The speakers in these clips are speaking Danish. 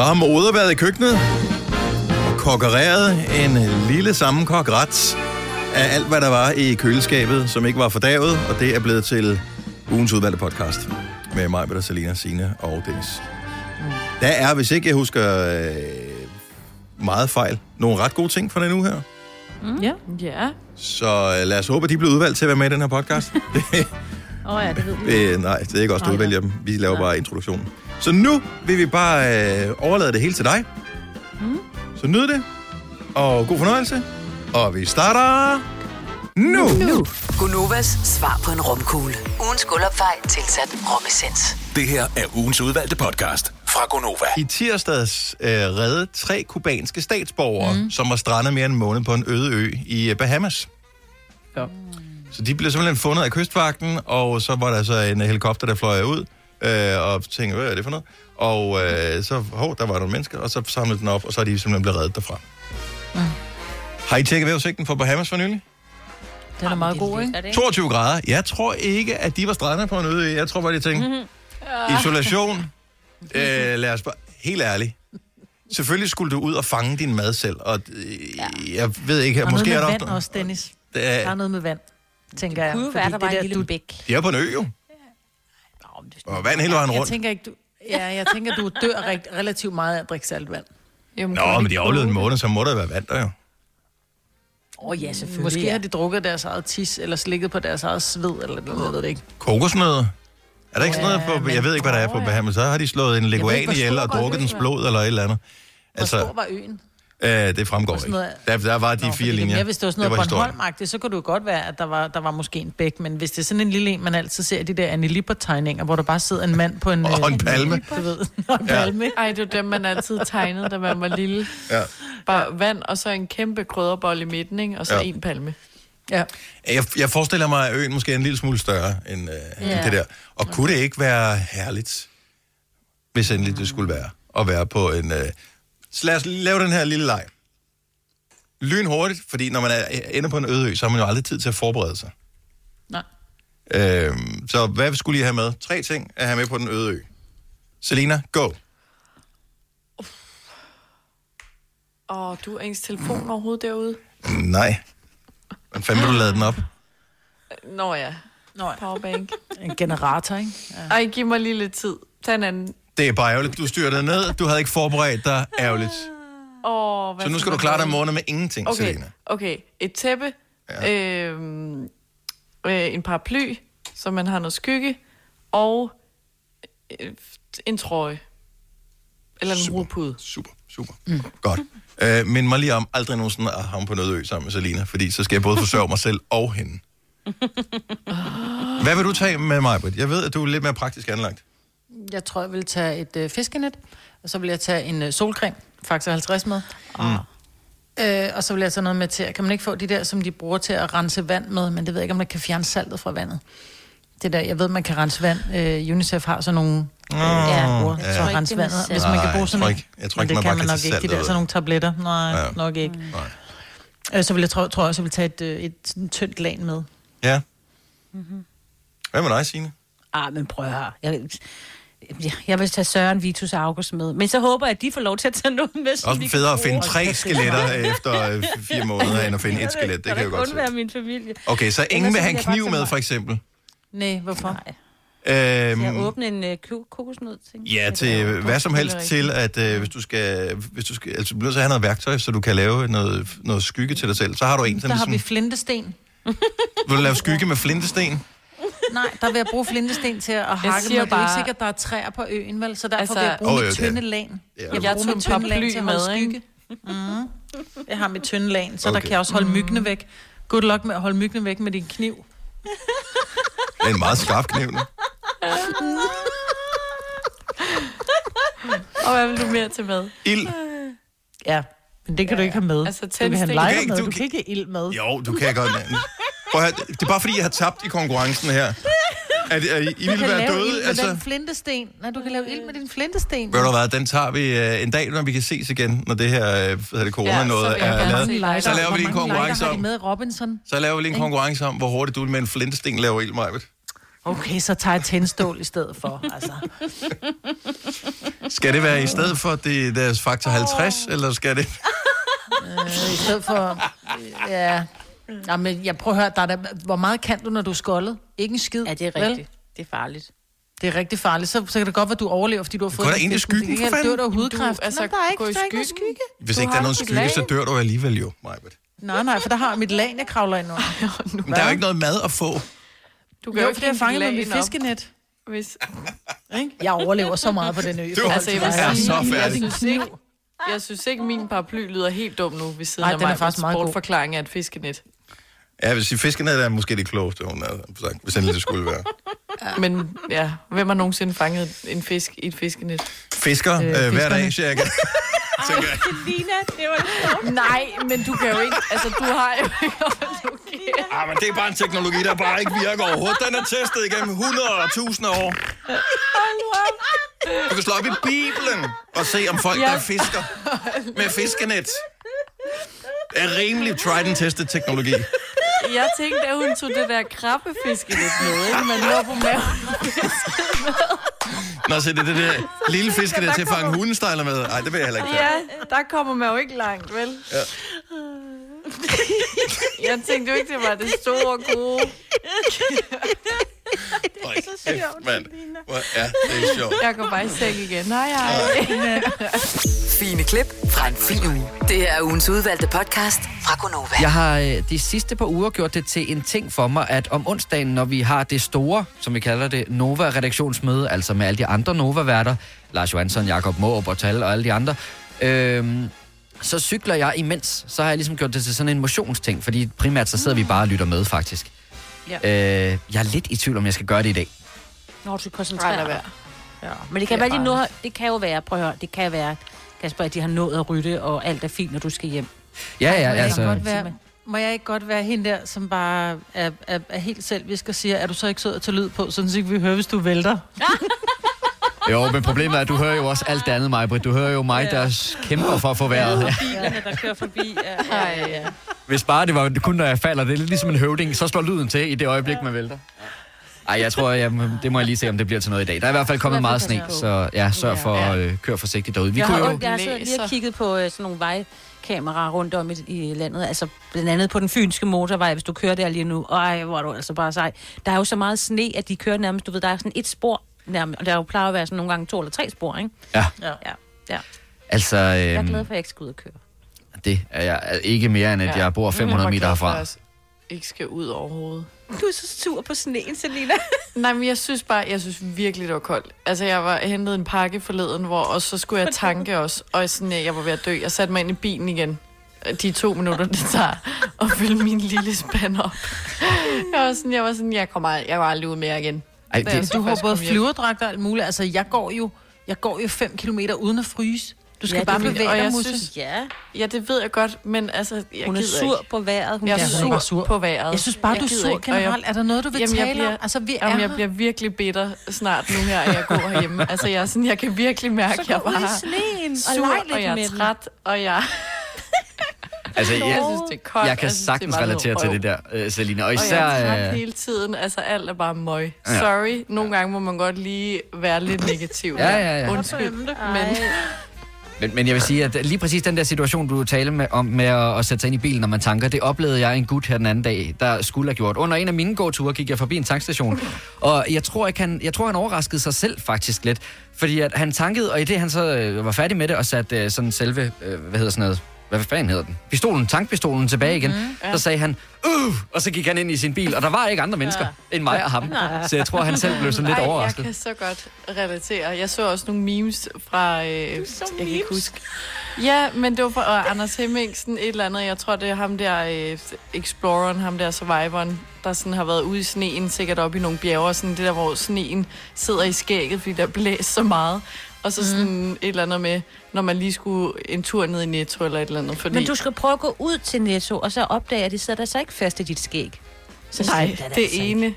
Så har moder været i køkkenet og kokkereret en lille sammenkok ret af alt, hvad der var i køleskabet, som ikke var fordavet, og det er blevet til ugens udvalgte podcast med mig, Peter, Selina, Signe og Dennis. Der er, hvis ikke jeg husker øh, meget fejl, nogle ret gode ting for den uge her. Ja. Ja. Så øh, lad os håbe, at de bliver udvalgt til at være med i den her podcast. Åh oh, ja, det ved vi. Øh, nej, det er ikke os, der udvælger dem. Vi laver bare introduktionen. Så nu vil vi bare øh, overlade det hele til dig. Mm. Så nyd det, og god fornøjelse. Og vi starter nu. nu. Gunovas svar på en romkugle. Ugens guldopfej tilsat romessens. Det her er ugens udvalgte podcast fra Gonova. I tirsdags øh, redde tre kubanske statsborgere, mm. som var strandet mere end en måned på en øde ø i øh, Bahamas. Ja. Så de blev simpelthen fundet af kystvagten, og så var der så en helikopter, der fløj ud, øh, og tænkte, hvad er det for noget? Og øh, så, hov, der var nogle mennesker, og så samlede den op, og så er de simpelthen blevet reddet derfra. Mm. Har I tjekket vejrudsigten for Bahamas for nylig? Den er meget god, ikke? Er det 22 grader. Jeg tror ikke, at de var strandet på en øde ø. Jeg tror bare, de tænkte, mm-hmm. isolation, øh, lad os bare, helt ærligt. Selvfølgelig skulle du ud og fange din mad selv, og øh, jeg ved ikke, Og måske noget er med der vand også, Dennis. Det Der er er, noget med vand, tænker jeg. kunne Fordi være, der var det en lille du, bæk. de er på en ø jo, og vand hele vejen Jeg rundt. tænker ikke, du... Ja, jeg tænker, du dør rigt, relativt meget af at drikke saltvand. Jamen, Nå, men de har en måned, så må der være vand der jo. Åh oh, ja, selvfølgelig. Måske ja. har de drukket deres eget tis, eller slikket på deres eget sved, eller noget, jeg ved det ikke. Kokosnødder? Er der ikke sådan Ja, noget på, men- jeg ved ikke, hvad der er på Bahamas, så har de slået en leguan hvor ihjel og drukket dens blod eller et eller andet. Hvor stor Altså, var øen? Øh, det fremgår ikke. noget- Der, der var de Nå, fire er linjer. Mere, hvis det var sådan noget bornholm så kunne det jo godt være, at der var, der var måske en bæk. Men hvis det er sådan en lille en, man altid ser de der Annie Lippert-tegninger, hvor der bare sidder en mand på en... Og en øh, palme. Du ved, og en palme. ikke? Ej, det var dem, man altid tegnede, da man var lille. Ja. Bare vand, og så en kæmpe krydderbold i midten, ikke? og så Ja. en palme. Ja. Jeg, jeg forestiller mig, at øen måske er en lille smule større end, øh, ja. end det der. Og kunne det ikke være herligt, hvis endelig det skulle være, at være på en... Øh... Så lad os lave den her lille leg. Lyn hurtigt, fordi når man er, ender på en øde ø, så har man jo aldrig tid til at forberede sig. Nej. Øhm, så hvad skulle I have med? Tre ting at have med på den øde ø. Selina, go. Åh, du er ens telefon overhovedet derude? Nej. Hvordan fanden vil du lade den op? Nå ja, Nå, ja. powerbank. en generator, ikke? Ja. Ej, giv mig lige lidt tid. Tag en anden. Det er bare ærgerligt. Du styrtede ned. Du havde ikke forberedt dig. Ærgerligt. Åh, hvad Så nu skal du klare dig måned med ingenting, Okay, Selina. okay. Et tæppe, Ja. øhm, øh, en paraply, så man har noget skygge, og øh, en trøje. Eller en Super. hovedpude. Super, super. Mm. Godt. Øh, men mig lige om aldrig nogensinde at havne på noget ø sammen med Selina, fordi så skal jeg både forsørge mig selv og hende. Hvad vil du tage med mig, Britt? Jeg ved, at du er lidt mere praktisk anlagt. Jeg tror, jeg vil tage et øh, fiskenet, og så vil jeg tage en øh, solcreme, faktisk 50 med. Mm. Øh, og så vil jeg tage noget med til, kan man ikke få de der, som de bruger til at rense vand med, men det ved jeg ikke, om man kan fjerne saltet fra vandet. Det der, jeg ved, man kan rense vand. Øh, UNICEF har sådan nogle øh, ja, ja. Jeg at rense ikke, det er vandet. Hvis man kan bruge sådan tror ikke- jeg tror Men ikke, det man kan bare man kan nok ikke. De der, sådan nogle tabletter. Nej, Ja. ja. nok ikke. Nej. Øh, så vil jeg, tror, tror jeg også, jeg vil tage et, øh, et sådan tyndt lag med. Ja. Mm-hmm. Hvad med dig, Signe? Ah, men prøv høre. Jeg, jeg, jeg vil tage Søren, Vitus og August med. Men så håber jeg, at de får lov til at tage noget med. som Også federe at finde tre skeletter efter øh, fire måneder, end at finde et skelet. Det kan jeg godt kun være min familie. Okay, så ingen vil så have en kniv med, for eksempel. Nej, hvorfor? Nej. Øhm, Jeg åbne en uh, kokosnød ting. Ja, til hvad som helst til, at øh, hvis du skal, hvis du skal, altså bliver så have noget værktøj, så du kan lave noget, noget skygge til dig selv. Så har du en, Der har vi flintesten. vil du lave skygge med flintesten? Nej, der vil jeg bruge flintesten til at hakke med. Det siger er ikke bare- sikkert, der er træer på øen, vel? Så derfor Altså- vil jeg bruge oh, mit det er- tynde lagen. Ja. Jeg, vil Jeg bruge tog mit en tynde paraply til at holde med, ikke? skygge. Mm. Jeg har mit tynde lagen, så okay. der kan jeg også holde myggene væk. Good luck med at holde myggene væk med din kniv. Det er en meget skarp kniv. nu. Og hvad vil du mere til med? Ild. Ja, men det kan du ikke have med. Altså, du kan have ikke- med, du du kan- kan ikke have ild med. Jo, du kan godt. Prøv at det er bare fordi, jeg har tabt i konkurrencen her. At, at I ville være døde. med Altså, den flintesten. Nej, du kan lave ild med din flintesten. ved du hvad, den tager vi øh, en dag, når vi kan ses igen, når det her øh, hvad det, corona Ja, noget er lavet. Lighter. Så laver vi lige en konkurrence om, med Robinson? så laver vi lige en konkurrence om, hvor hurtigt du med en flintesten laver ild, Majbet. Okay, så tager jeg tændstål i stedet for. Altså. Skal det være i stedet for det, deres faktor 50, eller skal det... Øh, I stedet for... Ja. Nå, men jeg prøver at høre, der er der, hvor meget kan du, når du er skoldet? Ikke en skid. Ja, det er vel? rigtigt. Det er farligt. Det er rigtig farligt. Så, så kan det godt være, at du overlever, fordi du har fået... går den ind i skyggen, Det for kan- fanden. Det er jo hudkræft. Du, altså, Nå, der er ikke, der er ikke skygge. Hvis Du ikke der er nogen skygge, så dør du alligevel jo, Majbert. Nej, nej, for der har jeg mit lag, jeg kravler ind under. Men der er jo ikke noget mad at få. Du Jo, jo fordi jeg ikke fanger med mit fiskenet. Hvis, Ikke? Jeg overlever så meget på den ø. Du forhold til, er jeg så færdig. jeg, synes ikke, jeg synes ikke, min paraply lyder helt dum nu ved siden Ej, af den er mig. faktisk meget god. Sportforklaring af et fiskenet. Ja, jeg vil sige, fiskenet er måske det klogeste, hun har sagt, hvis endelig det skulle være. Men ja, hvem har nogensinde fanget en fisk i et fiskenet? Fisker øh, hver fiskerne. dag, cirka. Det var Nej, men du kan jo ikke... Altså, du har jo ikke... Ah, men det er bare en teknologi, der bare ikke virker overhovedet. Den er testet igennem 100.000 år. Du kan slå op i Bibelen og se, om folk, der fisker med fiskenet, er rimelig tried and tested teknologi. Jeg tænkte, at hun tog det der krabbefiskenet med, ikke? Man lå på maven. Nå, så det er det der lille fiskenet til at fange hundestejler med. Nej, det vil jeg heller ikke. Ja, der kommer man jo ikke langt, vel? Ja. Jeg tænkte jo ikke, det var det store gode. Hold kæft, mand. Hvor er det sjovt. Jeg går bare i seng igen. Nej, nej. Fine klip fra en fin uge. Det her er ugens udvalgte podcast fra Gonova. Jeg har øh, de sidste par uger gjort det til en ting for mig, at om onsdagen, når vi har det store, som vi kalder det, Nova-redaktionsmøde, altså med alle de andre Nova-værter, Lars Johansson, Jakob Måb og Tal og alle de andre, øhm, så cykler jeg imens. Så har jeg ligesom gjort det til sådan en motionsting, fordi primært så sidder vi bare og lytter med, faktisk. Ja. Øh, jeg er lidt i tvivl, om jeg skal gøre det i dag. Når du skal Nej, koncentrere lad dig. Ja. Men det kan, Det være, de nu, det kan jo være, prøv at høre, det kan være, Kasper, at de har nået at rydde, og alt er fint, når du skal hjem. Ja, ja, Må jeg, altså... ikke godt være, må jeg ikke godt være hende der, som bare er, er, er helt selvisk og siger, er du så ikke sød at tage lyd på, sådan så ikke vi hører, hvis du vælter? Jo, men problemet er, at du hører jo også alt det andet, Majbrit. Du hører jo mig, der kæmper for at få vejret. Ja. Bilerne, der kører forbi. Ja, ja, ja. Hvis bare det var kun, når jeg falder, det er lidt ligesom en høvding, så slår lyden til i det øjeblik, man vælter. Ej, jeg tror, jeg, det må jeg lige se, om det bliver til noget i dag. Der er i hvert fald kommet meget sne, så ja, sørg for at øh, køre forsigtigt derude. Vi Jeg kunne har, jo... jeg har siddet lige og kigget på øh, sådan nogle vejkameraer rundt om i, i landet. Altså blandt andet på den fynske motorvej, hvis du kører der lige nu. Ej, hvor er du altså bare sej. Der er jo så meget sne, at de kører nærmest, du ved, der er sådan et spor nærmest. Og der jo plejer at være sådan nogle gange to eller tre spor, ikke? Ja, Ja. Ja, ja. altså... Jeg er Øh, glad for, at jeg ikke skal ud og køre. Det er jeg ikke mere, end at jeg bor 500 meter herfra. Jeg ikke skal ud overhovedet. Du er så sur på sneen, Selina. Nej, men jeg synes bare, jeg synes virkelig, det var koldt. Altså, jeg var hentet en pakke forleden, hvor og så skulle jeg tanke også, og sådan, jeg var ved at dø. Jeg satte mig ind i bilen igen. De to minutter, det tager at fylde min lille spand op. Jeg var sådan, jeg var sådan, jeg kommer ald- jeg går aldrig ud mere igen. Ej, jeg det, Du har både kom hjem. flyverdragt og alt muligt. Altså, jeg går jo, jeg går jo 5 kilometer uden at fryse. Du skal Ja, bare er- bevæge og dig, jeg Musse. synes- Ja, Ja, det ved jeg godt, men altså, jeg hun er gider sur ikke. på vejret. Hun Jeg er Ja, hun er sur sur. på vejret. Jeg synes bare, du er sur ikke, og jeg- generelt. Er der noget, du vil Jamen, jeg tale bliver, om? Altså, vi er jamen, her. jeg bliver virkelig bitter snart nu her, at jeg går herhjemme. Altså, jeg, er sådan, jeg kan virkelig mærke, at jeg bare og sur, og lidt jeg er træt, og jeg, altså, jeg jeg, synes, det er koldt. jeg kan synes, det er sagtens bare noget relatere til det der, øh, Selina. Og Og især... jeg er træt øh, hele tiden. Altså, alt er bare møg. Ja. Sorry. Nogle gange må man godt lige være lidt negativ. Ja, ja, ja. Undskyld. Men Men, men jeg vil sige, at lige præcis den der situation, du taler med, om med at, at sætte sig ind i bilen, når man tanker, det oplevede jeg en gut her den anden dag, der skulle have gjort. Under en af mine gåture gik jeg forbi en tankstation, og jeg tror, jeg, kan, jeg tror, han overraskede sig selv faktisk lidt. Fordi at han tankede, og i det han så øh, var færdig med det, og satte øh, sådan selve, øh, hvad hedder sådan noget, hvad fanden hedder den? Pistolen, tankpistolen tilbage igen. Mm-hmm. Så sagde han, uh, og så gik han ind i sin bil, og der var ikke andre mennesker ja. end mig og ham. Så jeg tror, han selv blev sådan lidt Ej, jeg overrasket. kan så godt relatere. Jeg så også nogle memes fra... Øh, jeg kan ikke huske. Ja, men det var fra øh, Anders Hemmingsen, et eller andet. Jeg tror, det er ham der, øh, Exploreren, ham der Survivoren, der sådan har været ude i sneen, sikkert op i nogle bjerge, sådan det der, hvor sneen sidder i skægget, fordi der blæser så meget. Og så sådan et eller andet med, når man lige skulle en tur ned i Netto eller et eller andet. Fordi, Men du skal prøve at gå ud til Netto, og så opdage, at de sætter sig ikke fast i dit skæg. Så Nej, er det altså ikke. ene,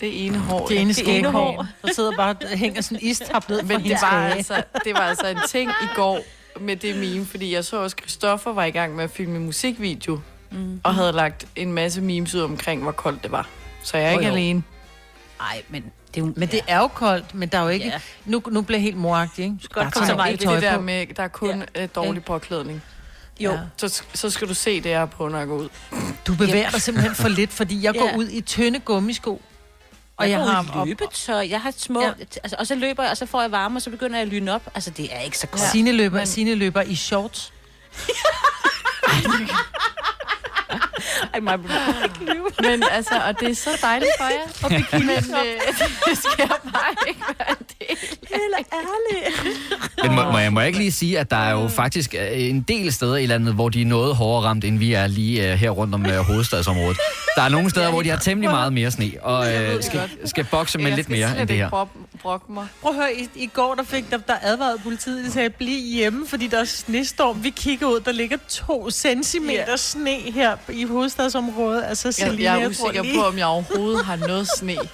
det ene hår. Det ene det ene skæghår, der sidder bare og hænger sådan en istap ned fra Men det var, altså, det var altså en ting i går med det meme, fordi jeg så også, Christoffer var i gang med at filme musikvideo, mm. og havde lagt en masse memes ud omkring, hvor koldt det var. Så jeg er ikke jo. alene. Ej, men det er jo... Men det er jo koldt, men der er jo ikke... Ja. Nu, nu bliver jeg helt moragtig, ikke? Du skal godt komme så meget Det er det der med, der er kun ja. dårlig påklædning. Jo. Ja. Så, så skal du se det her på, når jeg går ud. Du bevæger dig simpelthen for lidt, fordi jeg går Ja. ud i tynde gummisko. Og jeg, jeg har- løbetøj, jeg har små... Ja. Altså, og så løber jeg, og så får jeg varme, og så begynder jeg at lyne op. Altså, det er ikke så godt. Ja. Sine løber, men... Sine løber i shorts. Ej, mig, Men altså, og det er så dejligt for jer. Og men øh, det skal bare ikke være en del. Helt ærligt. Men må, må, jeg, må jeg ikke lige sige, at der er jo faktisk øh, en del steder i landet, hvor de er noget hårdere ramt, end vi er lige uh, her rundt om uh, hovedstadsområdet. Der er nogle steder, hvor de har temmelig meget mere sne, og uh, skal, skal bokse med Jeg lidt mere end det her. brok- brokke mig. Prøv at høre, i, i går der fik der, der advarede politiet, de sagde, bliv hjemme, fordi der er snestorm. Vi kigger ud, der ligger to centimeter Ja. sne her i hovedstadsområdet. Altså, Jeg, Selina, jeg er tror usikker lige- på, om jeg overhovedet har noget sne.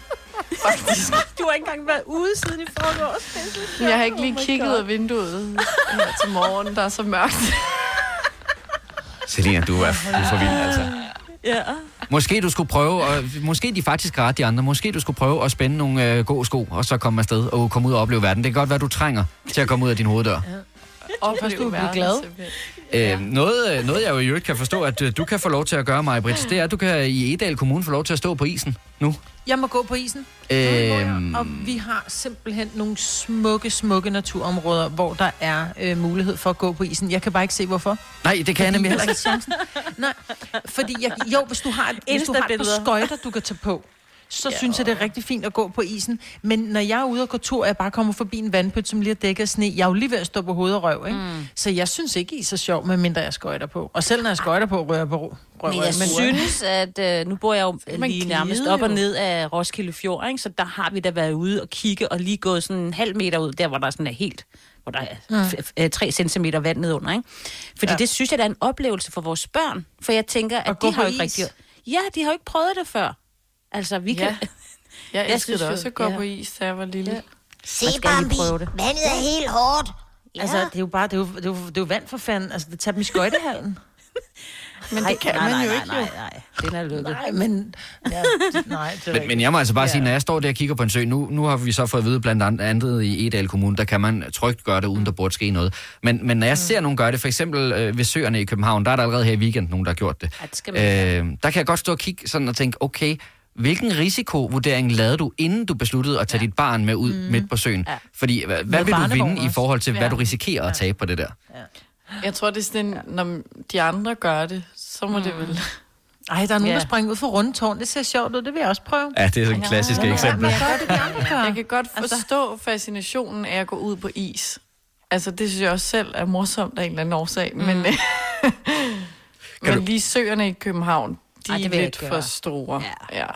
Faktisk. Du har ikke engang været ude siden i forgårs. Men jeg har ikke Oh lige my kigget God. ud af vinduet her til morgen. Der er så mørkt. Selina, du er, du er for vild, altså. Ja. Måske du skulle prøve, og måske de faktisk har ret, de andre, måske du skulle prøve at spænde nogle øh, gode sko, og så komme afsted og komme ud og opleve verden. Det kan godt være, du trænger til at komme ud af din hoveddør. Og først, du vil blive glad. Øh, noget, øh, noget, jeg jo i øvrigt kan forstå, at øh, du kan få lov til at gøre, mig, Britt, det er, at du kan i Edal Kommune få lov til at stå på isen nu. Jeg må gå på isen. Øhm, Og vi har simpelthen nogle smukke, smukke naturområder, hvor der er øh, mulighed for at gå på isen. Jeg kan bare ikke se, hvorfor. nej, det kan jeg nemlig heller ikke. chancen. Nej, fordi jeg, jo, hvis du har et, hvis du har et par skøjter, du kan tage på, så ja. synes jeg, det er rigtig fint at gå på isen. Men når jeg er ude og gå tur, og jeg bare kommer forbi en vandpøt, som lige er dækket af sne, jeg er jo lige ved at stå på hoved og røv, ikke? Mm. Så jeg synes ikke, is er sjov, medmindre jeg skøjter på. Og selv når jeg skøjter på, rører jeg på røv. Men jeg synes, at øh, nu bor jeg jo man lige nærmest op og jo. ned af Roskilde Fjord, ikke? så der har vi da været ude og kigge og lige gået sådan en halv meter ud, der hvor der sådan er helt, hvor der er 3 cm vand nedunder. Ikke? Fordi Ja. det synes jeg, der er en oplevelse for vores børn. For jeg tænker, at gå de har jo ikke rigtig... Ja, de har jo ikke prøvet det før. Altså, vi kan... Ja. Jeg Jeg elskede også at gå ja. på is, da jeg var lille. Ja. Se, Bambi, prøve det. vandet er helt hårdt. Ja. Altså, det er jo bare, det er jo, det er jo, det er jo vand for fanden. Altså, det tager dem i skøjtehallen. Men det kan nej, man nej, jo nej, ikke, nej, jo. nej, den er lukket. Nej, men... Ja, nej, det Men, men jeg må altså bare Ja. sige, når jeg står der og kigger på en sø, nu, nu har vi så fået at vide blandt an- andet i Edal Kommune, der kan man trygt gøre det, uden der burde ske noget. Men, men når jeg ser nogen gøre det, for eksempel øh, ved søerne i København, der er der allerede her i weekend nogen, der har gjort det. Ja, det skal man Øh, der kan jeg godt stå og kigge sådan og tænke, okay, hvilken risikovurdering lavede du, inden du besluttede at tage ja. dit barn med ud mm. midt på søen? Ja. Fordi hvad, hvad vil du vinde i også. forhold til, hvad Ja. du risikerer at tabe på det der? Jeg tror, det er sådan, når de andre gør det, så må det vel... Ej, der er nogen, Ja. der springer ud for rundtårn. Det ser sjovt ud, det vil jeg også prøve. Ja, det er sådan et klassisk eksempel. Men jeg. Jeg kan godt forstå fascinationen af at gå ud på is. Altså, det synes jeg også selv er morsomt af en eller anden årsag. Mm. Men, men lige søerne i København, de Ej, er det jeg lidt for store. Ja. ja.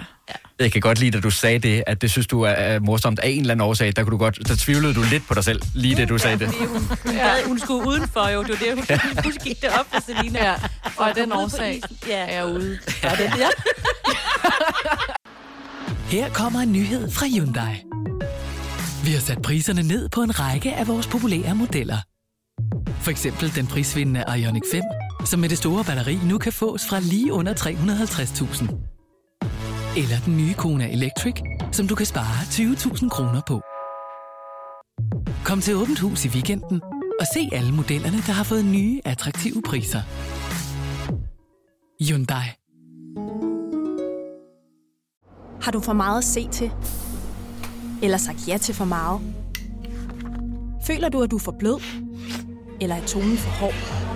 Jeg kan godt lide, at du sagde det, at det synes du er, er morsomt af en eller anden årsag. Der, kunne du godt, der tvivlede du lidt på dig selv, lige det du sagde det. Ja. Hun skulle udenfor jo, det var det, hun, ja. hun gik det op for Selina. ja. Og af den årsag. Ja. er jeg ude. Ja, det, ja. Her kommer en nyhed fra Hyundai. Vi har sat priserne ned på en række af vores populære modeller. For eksempel den prisvindende Ioniq 5, som med det store batteri nu kan fås fra lige under 350.000. Eller den nye Kona Electric, som du kan spare 20.000 kroner på. Kom til Åbent Hus i weekenden og se alle modellerne, der har fået nye, attraktive priser. Hyundai. Har du for meget at se til? Eller sagt ja til for meget? Føler du, at du er for blød? Eller er tonen for hård?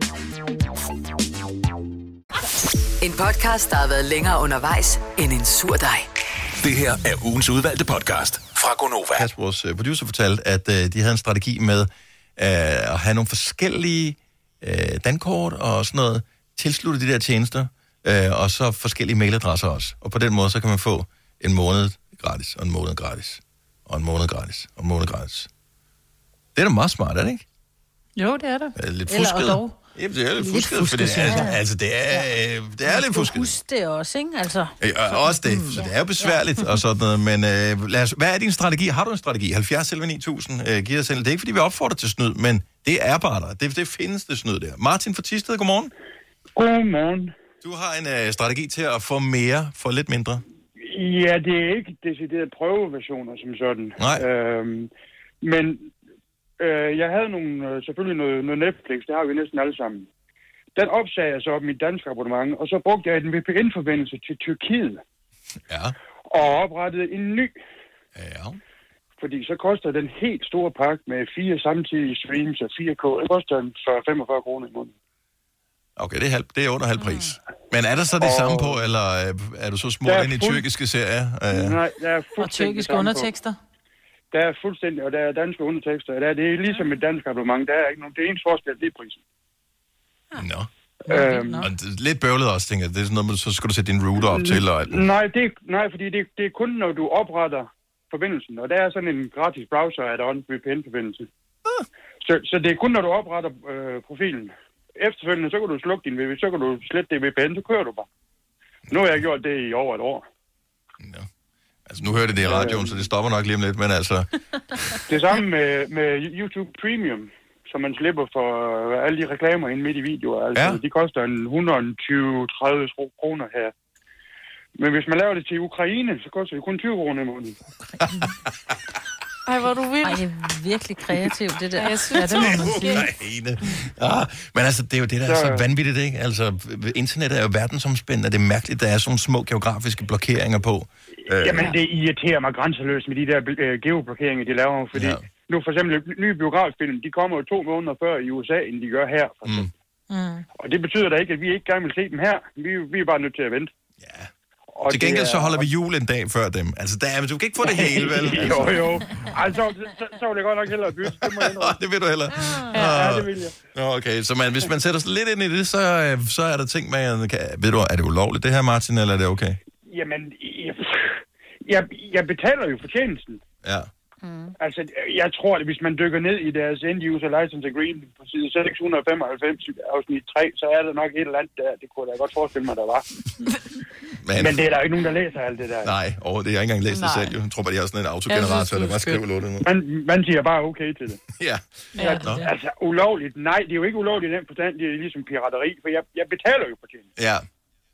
Podcast, der har været længere undervejs end en sur dej. Det her er ugens udvalgte podcast fra Gonova. Kas, vores øh, producer, fortalte, at øh, de havde en strategi med øh, at have nogle forskellige øh, dankort og sådan noget, tilslutte de der tjenester, øh, og så forskellige mailadresser også. Og på den måde, så kan man få en måned gratis, og en måned gratis, og en måned gratis, og en måned gratis. Det er da meget smart, er det ikke? Jo, det er det. Lidt Eller fusket? og dog. Jamen, det er lidt Lidt fusket, for det er, jeg. altså, det er, øh, det er lidt fusket. Husk det også, ikke? Altså, Øh, og også det, så det er jo besværligt og sådan noget, men øh, lad os, hvad er din strategi? Har du en strategi? 70 eller 9000 øh, giver os selv. Det er ikke, fordi vi opfordrer til snyd, men det er bare der. Det, det findes det snyd der. Martin fra Tisted, godmorgen. Godmorgen. Du har en øh, strategi til at få mere for lidt mindre. Ja, det er ikke decideret prøveversioner som sådan. Nej. Øhm, men øh, jeg havde nogle, øh, selvfølgelig noget, noget Netflix, det har vi næsten alle sammen. Den opsagde jeg så op mit danske abonnement, og så brugte jeg en VPN-forbindelse til Tyrkiet. Ja. Og oprettede en ny. Ja. Fordi så koster den helt store pakke med fire samtidige streams og 4K, det koster en 40-45 kroner i måneden. Okay, det er, halv, det er under halv pris. Men er der så det Og- samme på, eller øh, er du så smurt ind i fuld- tyrkiske serier? Øh, Nej, der er Og fuldstændig tyrkiske samme på. Der er fuldstændig, og der er danske undertekster. Der er, det er ligesom et dansk abonnement. Der er ikke nogen, det er ens forskel, det er prisen. Nå. Øhm, Og det er lidt bøvlet også, tænker jeg. Det er sådan noget, med, så skal du sætte din router op til. Og, nej, det, er- nej, fordi det, det er kun, når du opretter forbindelsen. Og der er sådan en gratis browser add-on VPN-forbindelse. Så, så det er kun, når du opretter øh, profilen. Efterfølgende, så kan du slukke din VPN, så kan du slette det VPN, så kører du bare. Nu har jeg gjort det i over et år. Altså, nu hørte det i radioen, så det stopper nok lige om lidt, men altså... Det samme med, med YouTube Premium, så man slipper for øh, alle de reklamer ind midt i videoer. Altså, Ja. De koster en 120-30 kroner her. Men hvis man laver det til Ukraine, så koster det kun 20 kroner i måneden. Ej, hvor er du vild. Ej, det er virkelig kreativt, det der. Ja, jeg synes, det må man sige. Ukraine. Ah, men altså, det er jo det, der er så Så- vanvittigt, ikke? Altså, internettet er jo verdensomspændende, og det er mærkeligt, der er sådan små geografiske blokeringer på. Øh, Jamen, det irriterer mig grænseløst med de der øh, geoblokeringer, de laver. Fordi Ja. ja. nu for eksempel nye biografilm, de kommer jo to måneder før i USA, end de gør her. For Mm. Mm. Og det betyder da ikke, at vi ikke gerne vil se dem her. Vi, vi er bare nødt til at vente. Ja. Og Til gengæld så er- holder vi jul en dag før dem. Altså, der er, du kan ikke få det hele, vel? Altså. jo, jo. Altså, så, så, så vil jeg godt nok hellere bytte. Det må jeg indrømme. det vil du heller. Ja, ja, det vil jeg. Nå, okay, så man, hvis man sætter sig lidt ind i det, så, øh, så er der ting, man kan... Ved du, er det ulovligt det her, Martin, eller er det okay? Jamen, jeg, jeg, jeg betaler jo fortjenesten. Ja. Mm. Altså, jeg tror, at hvis man dykker ned i deres end-user license agreement på side 695 afsnit 3, så er der nok et eller andet der. Det kunne jeg da godt forestille mig, der var. Men, Men det er der jo ikke nogen, der læser alt det der. Nej, og det har jeg ikke engang læst det Nej. selv. Jo. Jeg tror bare, de har sådan en autogenerator, synes, der bare er skriver lortet ned. Man, man siger bare okay til det. Ja. Ja, Nå. altså, ulovligt. Nej, det er jo ikke ulovligt i den forstand. Det er ligesom pirateri, for jeg, jeg betaler jo fortjeneste. Ja.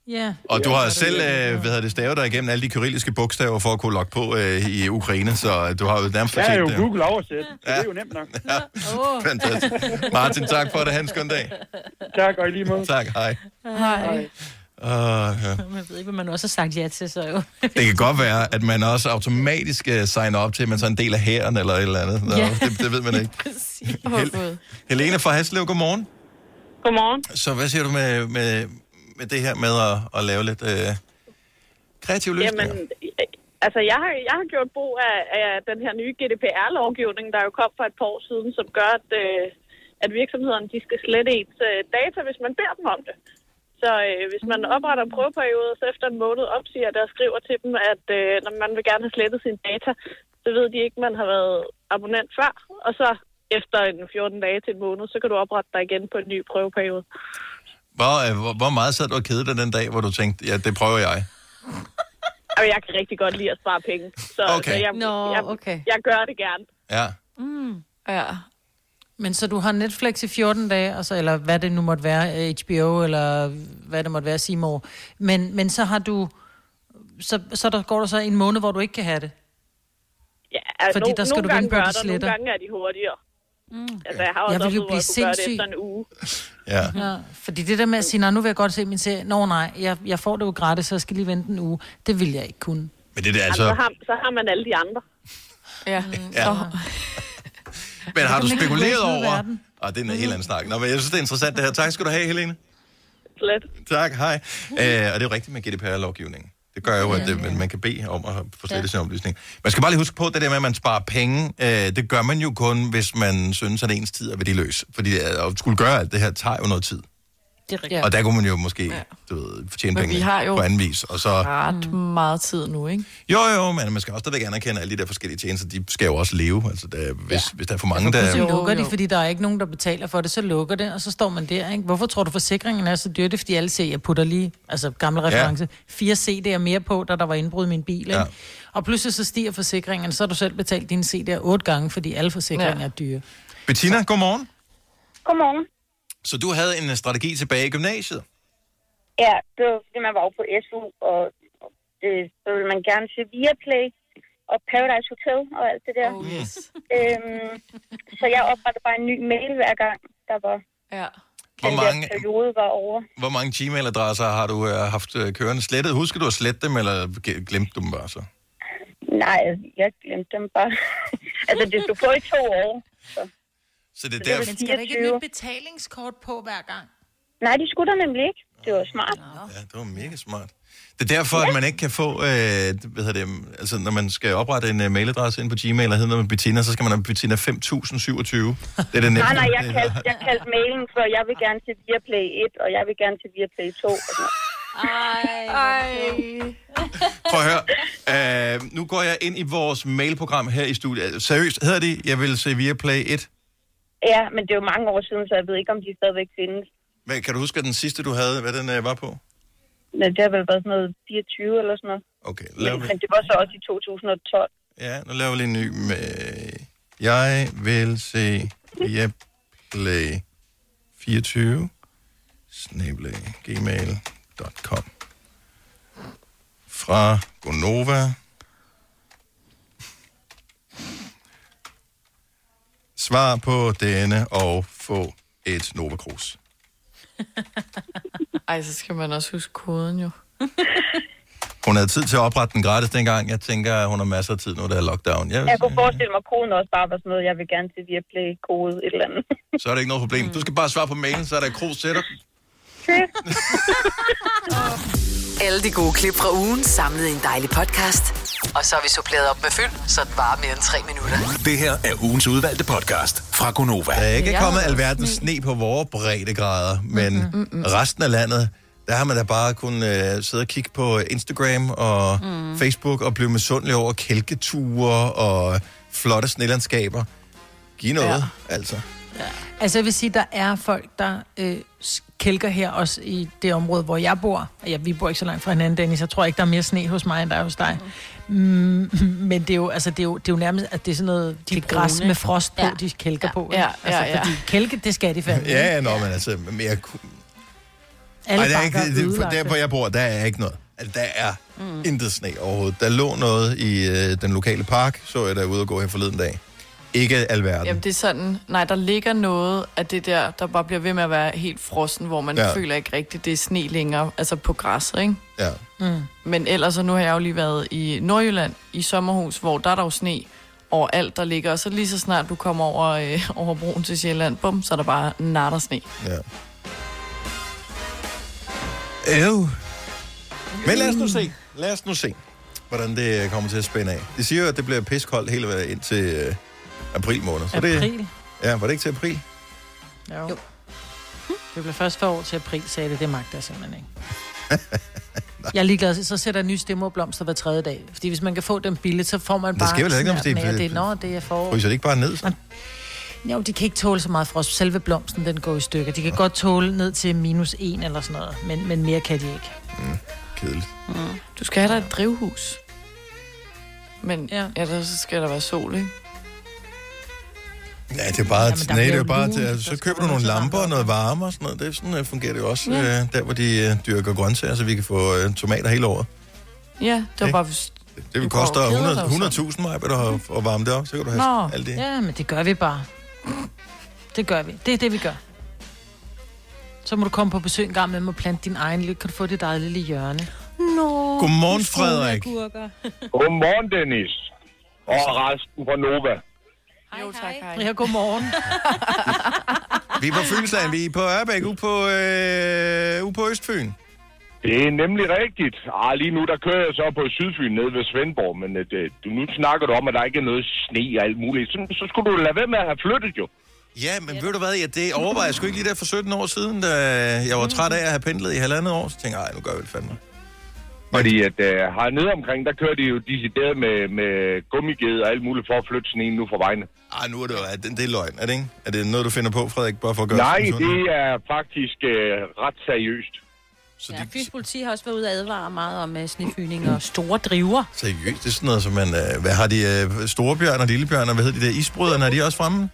Ja. Og du har selv, øh, hvad det, stavet dig igennem alle de kyrilliske bogstaver for at kunne logge på øh, i Ukraine, så du har jo nærmest Jeg er fortjent jo det. Google oversæt, så det er jo nemt nok. Ja, fantastisk. Martin, tak for det. Han skøn dag. Tak, og i lige måde. Tak, hej. Hej. Uh, ja. Man ved ikke, hvad man også har sagt ja til, så jo. Det kan godt være, at man også automatisk uh, signer op til, at man så er en del af hæren eller et eller andet. Nå, Ja. det, det ved man ikke. Hel- Helene fra Haslev, godmorgen. Godmorgen. Så hvad siger du med, med, med det her med at, at lave lidt uh, kreative løsninger? Jamen, øh, altså, jeg har, jeg har gjort brug af, af den her nye GDPR-lovgivning, der jo kom for et par år siden, som gør, at, øh, at virksomhederne de skal slette ens øh, data, hvis man beder dem om det. Så øh, hvis man opretter en prøveperiode, så efter en måned opsiger der og skriver til dem, at øh, når man vil gerne have slettet sine data, så ved de ikke, at man har været abonnent før. Og så efter en 14 dage til en måned, så kan du oprette dig igen på en ny prøveperiode. Hvor, øh, hvor, hvor meget sad du og kedede dig den dag, hvor du tænkte, ja, det prøver jeg? Og jeg kan rigtig godt lide at spare penge. Så, Okay. så jeg, Nå, jeg, okay. jeg gør det gerne. Ja. Mm. Ja. Men så du har Netflix i 14 dage, altså, eller hvad det nu måtte være, HBO, eller hvad det måtte være, Seymour. Men, men så har du... Så, så der går der så en måned, hvor du ikke kan have det. Ja, altså, Fordi no, der skal nogle du gange vente på, gør de der, nogle gange er de hurtigere. Mm. Altså, jeg har også Jeg vil jo jeg kunne gøre blive det sindssyg. efter en uge. Ja. Ja, fordi det der med at sige, nej, nu vil jeg godt se min serie. Nå nej, jeg, jeg får det jo gratis, så jeg skal lige vente en uge. Det vil jeg ikke kunne. Men det er Altså, altså... så, har, så har man alle de andre. Ja. Ja. Men har du spekuleret over... Og det er en helt anden snak. Nå, men jeg synes, det er interessant det her. Tak skal du have, Helene. Slet. Tak, hej. Øh, og det er jo rigtigt med GDPR-lovgivningen. Det gør jo, at det, man kan bede om at få slettet sin oplysning. Man skal bare lige huske på, det der med, at man sparer penge, øh, det gør man jo kun, hvis man synes, at ens tid er værdiløs. Fordi øh, at skulle gøre alt det her, tager jo noget tid. Det er rigtigt. Ja. Og der kunne man jo måske ja. du ved, fortjene Men penge vi har jo på anden vis. Og så, ret meget tid nu, ikke? jo, jo, men man skal også stadigvæk anerkende, at alle de der forskellige tjenester, de skal jo også leve. Altså, der, hvis, ja. hvis der er for mange, der... Så lukker de, fordi der er ikke nogen, der betaler for det, så lukker det, og så står man der, ikke? Hvorfor tror du, forsikringen er så dyr? Det er, fordi alle siger, jeg putter lige, altså gamle Ja. reference, fire CD'er mere på, da der var indbrud i min bil, ikke? Ja. Og pludselig så stiger forsikringen, så har du selv betalt dine CD'er otte gange, fordi alle forsikringer ja. er dyre. Bettina, godmorgen. Godmorgen. Så du havde en strategi tilbage i gymnasiet? Ja, det var fordi, man var på SU, og det, så ville man gerne se Viaplay og Paradise Hotel og alt det der. Oh, yes. øhm, så jeg oprettede bare en ny mail hver gang, der var ja. Hvor den mange, der periode var over. hvor mange Gmail-adresser har du øh, haft øh, kørende slettet? Husker du at slette dem, eller glemte du dem bare så? Nej, jeg glemte dem bare. altså, det skulle få i to år. Så. Så det er det er derfor... Men skal der ikke et 24. nyt betalingskort på hver gang? Nej, de skulle der nemlig ikke. Det var smart. Ja, det var mega smart. Det er derfor, at man ikke kan få, øh, hvad hedder det, altså når man skal oprette en uh, mailadresse ind på Gmail, og hedder noget med Bettina, så skal man have Bettina 5027. Det er det Nej, nemme. nej, jeg kaldte, jeg kaldte mailen for, jeg vil gerne til Viaplay 1, og jeg vil gerne til Viaplay 2. Og sådan. Ej, Ej. Prøv at høre. Øh, nu går jeg ind i vores mailprogram her i studiet. Seriøst, hedder det, jeg vil se via Play 1? Ja, men det er jo mange år siden, så jeg ved ikke, om de stadigvæk findes. Men kan du huske, at den sidste, du havde, hvad den øh, var på? Men det har vel været sådan noget 24 eller sådan noget. Okay, laver Men, vi. men det var så også i 2012. Ja, nu laver vi lige en ny med... Jeg vil se via Play 24 snablag gmail.com fra Gonova. Svar på denne og få et Nova Cruz. Ej, så skal man også huske koden jo. Hun havde tid til at oprette den gratis dengang. Jeg tænker, at hun har masser af tid nu, der er lockdown. Jeg, Jeg kunne forestille mig, at koden også bare var sådan noget, jeg vil gerne til Viaplay kode et eller andet. så er det ikke noget problem. Du skal bare svare på mailen, så er der til dig. Alle de gode klip fra ugen samlet i en dejlig podcast. Og så har vi suppleret op med fyld, så det varer mere end tre minutter. Det her er ugens udvalgte podcast fra Gonova. Der er ikke Jeg kommet alverdens sne på vores breddegrader, men Mm-mm. resten af landet, der har man da bare kunnet uh, sidde og kigge på Instagram og mm. Facebook og blive misundelig over kælketure og flotte snelandskaber. Giv noget, ja. Ja. Altså. Jeg vil sige, der er folk, der øh, kælker her også i det område, hvor jeg bor. Ja, vi bor ikke så langt fra hinanden, Dennis. Jeg tror ikke, der er mere sne hos mig, end der er hos dig. Mm, men det er, jo, altså, det, er jo, det er jo nærmest, at det er sådan noget de det græs brune. med frost på, Ja. ja. de kælker ja. på. Ja, altså, ja, ja. Fordi kælke, det skal de fandme. Ja, ja, nå, men altså, mere... ku- Alle Ej, der er ikke, det, for der, hvor jeg bor, der er ikke noget. Altså, der er mm. intet sne overhovedet. Der lå noget i øh, den lokale park, så jeg derude og gå her forleden dag. Ikke alverden. Jamen, det er sådan... Nej, der ligger noget af det der, der bare bliver ved med at være helt frossen, hvor man Ja. føler ikke rigtigt, det er sne længere, altså på græsset, ikke? Ja. Mm. Men ellers, så nu har jeg jo lige været i Nordjylland i sommerhus, hvor der er der jo sne overalt, der ligger. Og så lige så snart du kommer over, øh, over broen til Sjælland, bum, så er der bare natter sne. Ja. Øv. Men lad os nu se. Lad os nu se, hvordan det kommer til at spænde af. De siger jo, at det bliver piskoldt hele vejen ind til øh, april måned. Så Det, April? ja, var det ikke til april? Jo. jo. Det bliver først for år til april, sagde det. Det magter jeg simpelthen ikke. jeg er ligeglad. Så sætter jeg nye stemmerblomster hver tredje dag. Fordi hvis man kan få dem billigt, så får man Det bare... skal vel ikke hvis det- mere. det, Nå, det er forår. Fryser det ikke bare ned? Så? Jo, de kan ikke tåle så meget frost. Selve blomsten, den går i stykker. De kan godt tåle ned til minus 1 eller sådan noget, men, men mere kan de ikke. Kedeligt. Mm. Du skal have dig et drivhus. Men ja. ellers så skal der være sol, ikke? Ja, det er bare, Jamen, nej, det er bare der altså, så køber du nogle lamper og noget varme og sådan noget. Det sådan, øh, fungerer det jo også, Ja. øh, der hvor de øh, dyrker grøntsager, så vi kan få øh, tomater hele året. Ja, det var Ikke? bare... Hvis Det vil koste går og keder 100 dig jo 100.000 mig, at, at varme det op, så kan du have Nå, alt det. ja, men det gør vi bare. Det gør vi. Det er det, vi gør. Så må du komme på besøg en gang med mig og plante din egen lille. Kan du få dit eget lille hjørne? Nå. Godmorgen, Frederik. Godmorgen, Dennis. Og resten fra Nova. Jo, tak, hej. Ja, godmorgen. Vi er på Fynsland, vi er på Ørbæk, ude på, øh, ude på Østfyn. Det er nemlig rigtigt. Ah, lige nu der kører jeg så på Sydfyn nede ved Svendborg, men øh, det, du, nu snakker du om, at der ikke er noget sne og alt muligt. Så, så skulle du lade være med at have flyttet jo. Ja, men ved du hvad, ja, det overvejer jeg sgu ikke lige der for 17 år siden, da jeg var træt af at have pendlet i halvandet år. Så tænkte jeg, ej, nu gør jeg det fandme. Fordi at øh, hernede omkring, der kører de jo decideret med, med gummiged og alt muligt for at flytte sneen nu fra vejene. Ej, nu er det jo, er det, det er løgn, er det ikke? Er det noget, du finder på, Frederik, bare for at gøre Nej, det er faktisk øh, ret seriøst. Så ja, Fyns politi har også været ude og advare meget om uh, snefyning og store driver. Seriøst, det er sådan noget, som man... Øh, hvad har de? Øh, storebjørn og lillebjørn, og hvad hedder de der isbrøderne? Er de også fremme?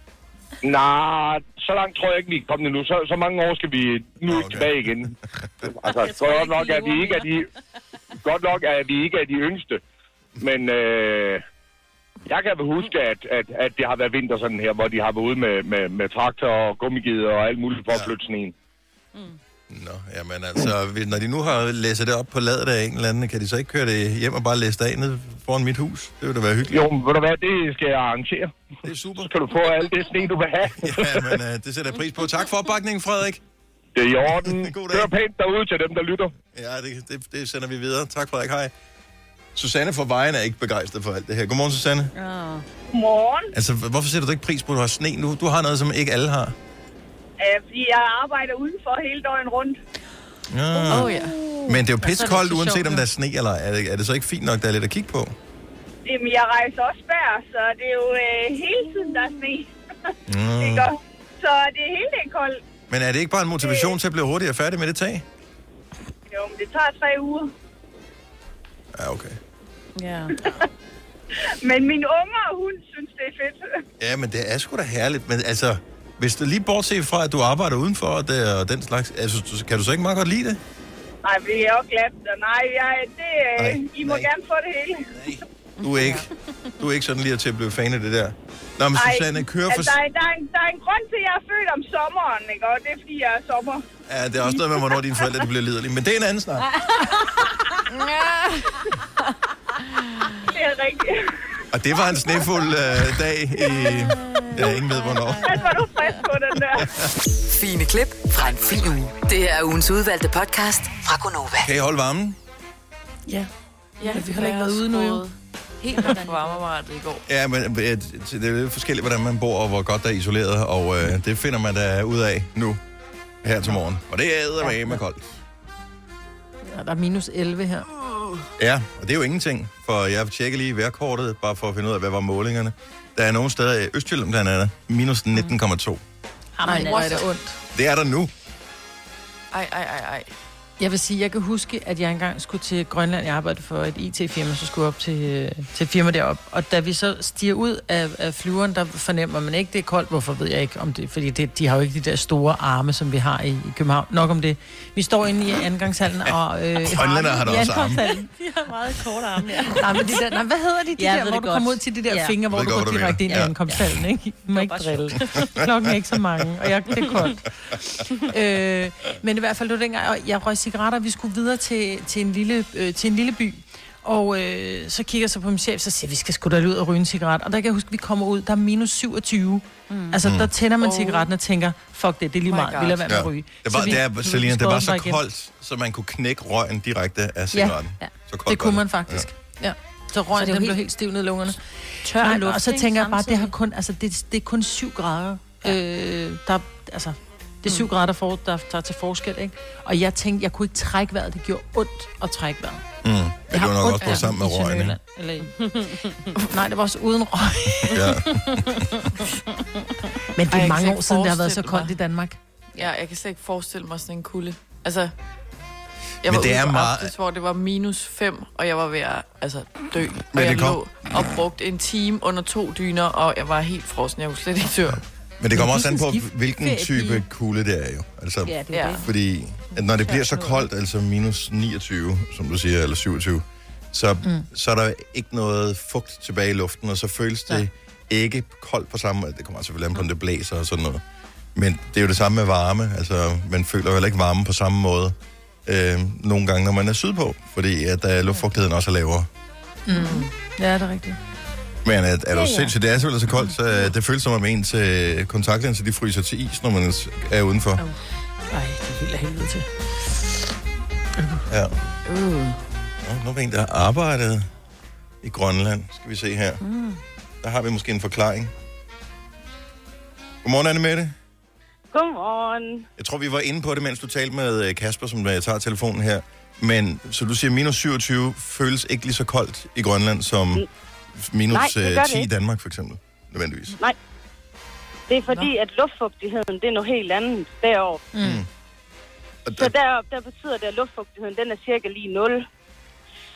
Nej, så langt tror jeg ikke, vi er kommet endnu. Så, så mange år skal vi nu okay. tilbage igen. Altså, godt nok, at vi ikke er de, godt nok, at vi ikke er de yngste. Men øh, jeg kan vel huske, at, at, at det har været vinter sådan her, hvor de har været ude med, med, med traktor og gummigider og alt muligt for at flytte sneen. Nå, jamen altså, når de nu har læst det op på ladet af en eller anden, kan de så ikke køre det hjem og bare læse det af ned foran mit hus? Det ville da være hyggeligt. Jo, men ved du hvad, det skal jeg arrangere. Det er super. Så kan du få alt det sne, du vil have. ja, men øh, det sætter jeg pris på. Tak for opbakningen, Frederik. Det er i orden. God Kør pænt derude til dem, der lytter. Ja, det, det, det sender vi videre. Tak, Frederik. Hej. Susanne fra Vejen er ikke begejstret for alt det her. Godmorgen, Susanne. Godmorgen. Altså, hvorfor sætter du ikke pris på, at du har sne nu? Du har noget, som ikke alle har. Øh, fordi jeg arbejder udenfor hele døgnet rundt. Ja. Åh, ja. Men det er jo det pissekoldt, uanset om der er sne eller er det, er det så ikke fint nok, der er lidt at kigge på? Jamen, jeg rejser også bær, så det er jo øh, hele tiden, der er sne. Mm. Så det er hele det koldt. Men er det ikke bare en motivation til at blive hurtigere færdig med det tag? Jo, men det tager tre uger. Ja, okay. Ja. Men min unger, hun synes, det er fedt. Ja, men det er sgu da herligt. Men altså, hvis du lige bortset fra, at du arbejder udenfor og, det, og den slags, altså, kan du så ikke meget godt lide det? Nej, det er også glat. Nej, jeg, det, øh, Nej, I må gerne få det hele. Du er ikke, du er ikke sådan lige til at blive fan af det der. Nå, men Ej, Susanne, kører for... altså, der, er, der, er en, der er en grund til, at jeg er født om sommeren, ikke? Og det er, fordi jeg er sommer. Ja, det er også noget med, hvornår dine forældre de bliver liderlige. Men det er en anden snak. det er rigtigt. Og det var en snefuld øh, dag i... Ja, ingen ved, hvornår. Den var du frisk på, den der. Fine klip fra en fin uge. Det er ugens udvalgte podcast fra Gonova. Kan I holde varmen? Ja. Ja, vi har ikke været ude nu, jo. Helt på varmeapparatet i går. Ja, men øh, det er lidt forskelligt, hvordan man bor, og hvor godt der er isoleret, og øh, det finder man da ud af nu, her til morgen. Og det er med med koldt. Ja, der er minus 11 her. Ja, og det er jo ingenting, for jeg tjekker lige vejrkortet, bare for at finde ud af, hvad var målingerne. Der er nogle steder i Østjylland blandt andet, minus 19,2. Ej, hvor er det ondt. Det er der nu. Ej, ej, ej, ej. Jeg vil sige, jeg kan huske, at jeg engang skulle til Grønland. Jeg arbejdede for et IT-firma, så skulle op til, til et firma deroppe. Og da vi så stiger ud af, af flyveren, der fornemmer man ikke, det er koldt. Hvorfor ved jeg ikke om det? Fordi det, de har jo ikke de der store arme, som vi har i, i København. Nok om det. Vi står inde i angangshallen og... Øh, Grønlændere har da også arme. De har meget korte arme, ja. Nej, men de der, nej, hvad hedder de, de Ja, der, hvor du kommer ud til de der Ja. fingre, hvor du går godt, du direkte ind i. Ja. ankomsthallen, ikke? Du må ikke drille. Klokken er ikke så mange, og jeg, det er koldt. øh, men i hvert fald, var dengang, og jeg røg cigaretter, og vi skulle videre til, til, en, lille, øh, til en lille by. Og øh, så kigger jeg så på min chef, så siger jeg, vi skal sgu da ud og ryge en cigaret. Og der kan jeg huske, at vi kommer ud, der er minus 27. Mm. Altså, der tænder man Oh. cigaretten og tænker, fuck det, det er lige My meget, vi lader være med at ryge. Det var, Så vi- det er, Selina, det var så bare igen. koldt, så man kunne knække røgen direkte af Ja, cigaretten. ja. Så koldt det kunne man faktisk. Ja. Så røgen, Så det den jo blev helt helt stiv ned i lungerne. tør Nej, luft, og så tænker jeg bare, det har kun, altså det, det er kun 7 grader. Ja. Øh, der, altså, det er 7 mm. grader, der, for, der, der er til forskel, ikke? Og jeg tænkte, jeg kunne ikke trække vejret. Det gjorde ondt at trække vejret. Mm. Ja, det har var nok ondt også af sammen med røgen, ikke? Eller, nej, det var også uden røg. Ja. Men det er jeg mange år siden, det har været så koldt mig. i Danmark. Ja, jeg kan slet ikke forestille mig sådan en kulde. Altså, jeg Men var det er på meget- aftes, hvor det var minus 5, og jeg var ved at altså, dø. Og Men jeg det kom- lå og brugte en time under to dyner, og jeg var helt frossen. Jeg kunne slet ikke dør. Men det kommer også an på, hvilken type kulde det er jo. Altså, Ja, det er det. Fordi at når det bliver så koldt, altså minus 29, som du siger, eller 27, så, mm. så er der ikke noget fugt tilbage i luften, og så føles det ikke koldt på samme måde. Det kommer selvfølgelig an på, om det blæser og sådan noget. Men det er jo det samme med varme. Altså, man føler jo heller ikke varme på samme måde øh, nogle gange, når man er sydpå, fordi at der luftfugtigheden også er lavere. Mm. Ja, det er rigtigt. Men at, er du Ja, ja, sindssygt, det er selvfølgelig så koldt, så øh, det føles som om ens øh, kontaktlinser, de fryser til is, når man er udenfor. Ej, det er helt af helvede til. Ja. Uh. Nå, nu er en, der har arbejdet i Grønland. Skal vi se her. Mm. Der har vi måske en forklaring. Godmorgen, Anne Mette. Godmorgen. Jeg tror, vi var inde på det, mens du talte med øh, Kasper, som øh, tager telefonen her. Men, så du siger, minus 27 føles ikke lige så koldt i Grønland som minus Nej, det øh, gør det 10 i ikke. Danmark, for eksempel. Nødvendigvis. Nej. Det er fordi, at luftfugtigheden, det er noget helt andet deroppe. Mm. Så deroppe, der betyder det, at luftfugtigheden, den er cirka lige 0.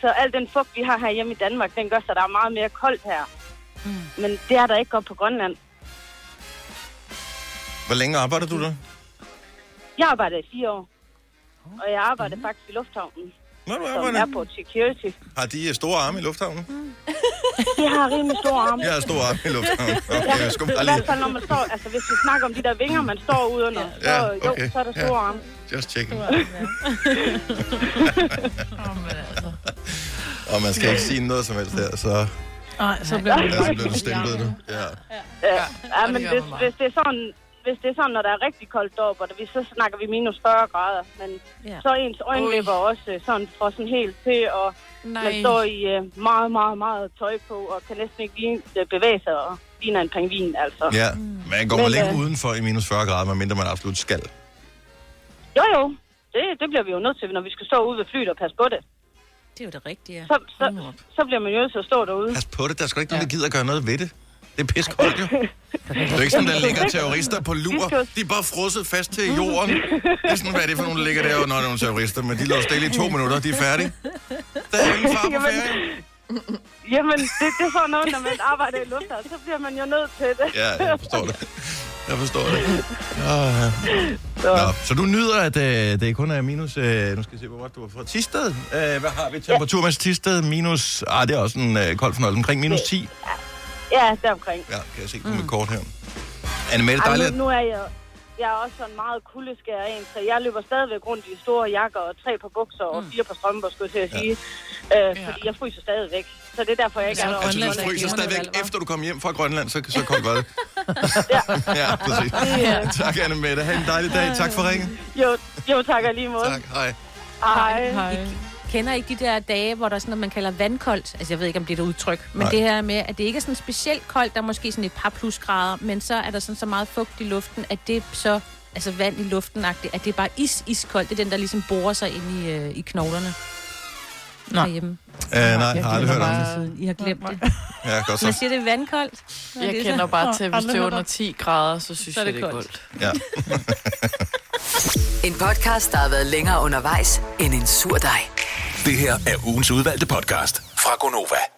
Så al den fugt, vi har her hjemme i Danmark, den gør så, der er meget mere koldt her. Mm. Men det er der ikke godt på Grønland. Hvor længe arbejder du der? Jeg arbejder i fire år. Og jeg arbejder faktisk i lufthavnen. Nå, du Som arbejder. airport security. Har de øh, store arme i lufthavnen? De har rimelig store arme. Jeg har store arme i lufthavnen. Okay, jeg skulle I bare hvert lige... fald, når man står, altså hvis vi snakker om de der vinger, man står ude under, så, Ja, jo, okay. så er der Ja. store arme. Just checking. Og man skal ikke sige noget som helst her, så... Nej, så bliver Ja, så bliver du stemplet nu. Ja. Ja, ja men hvis, hvis, det er sådan, hvis det er sådan, når der er rigtig koldt deroppe, og vi, så snakker vi minus 40 grader, men Ja. ja. så er ens øjenlæber også øh, sådan, sådan helt til, og Nej. man står i øh, meget, meget, meget tøj på, og kan næsten ikke øh, bevæge sig, og ligner en pingvin, altså. ja. Man går man Men, længe øh, udenfor i minus 40 grader, medmindre man absolut skal. Jo, jo, det, det bliver vi jo nødt til, når vi skal stå ude ved flyet og passe på det. Det er jo det rigtige, ja. Så, så, så bliver man jo nødt til at stå derude. Pas på det, der er sgu ikke nogen, der gider at gøre noget ved det. Det er pis koldt, jo. Det er ikke sådan, der ligger terrorister på lur. De er bare frosset fast til jorden. Det er sådan, hvad er det for nogle, der ligger der, når der er nogle terrorister, men de lå stille i to minutter, de er færdige. Der er ingen far på Jamen, ferie. Jamen, det, det er sådan noget, når man arbejder i lufthavn, så bliver man jo nødt til det. Ja, jeg forstår det. Jeg forstår det. Oh, ja. Nå, så du nyder, at øh, det kun er minus... Øh, nu skal jeg se, hvor godt du var fra. Tisted. Øh, hvad har vi? Temperatur med Tisted minus... Ah, det er også en øh, kold fornøjelse. Omkring minus 10. Ja, deromkring. Ja, kan jeg se på mit kort her. Anne Mette, Ej, dejligt. nu, nu er jeg, jeg er også sådan meget kuldeskær en, så jeg løber stadigvæk rundt i store jakker og tre par bukser og fire par strømper, skulle jeg til at sige. Øh, fordi jeg fryser stadigvæk. Så det er derfor, jeg ikke er. Altså, du fryser stadigvæk, efter du kom hjem fra Grønland, så, så koldt var det. ja, præcis. Ja. Tak, Anne Mette. Ha' en dejlig dag. Tak for ringen. Jo, jo tak og lige måde. Tak, hej. Hej. I kender ikke de der dage, hvor der er sådan noget, man kalder vandkoldt. Altså, jeg ved ikke, om det er et udtryk. Men Nej. det her med, at det ikke er sådan specielt koldt, der er måske sådan et par plusgrader, men så er der sådan så meget fugt i luften, at det så, altså vand i luften at det er bare is, iskoldt. Det er den, der ligesom borer sig ind i, øh, i knoglerne. Nå. Herhjemme. Uh, nej, jeg har aldrig hørt om det. I har glemt det. Ja, godt Man så. siger, det er vandkoldt. Jeg det er kender så- bare til, at hvis det er under om. 10 grader, så synes Så er jeg, det det er koldt. koldt. Ja. En podcast, der har været længere undervejs end en sur dej. Det her er ugens udvalgte podcast fra Gonova.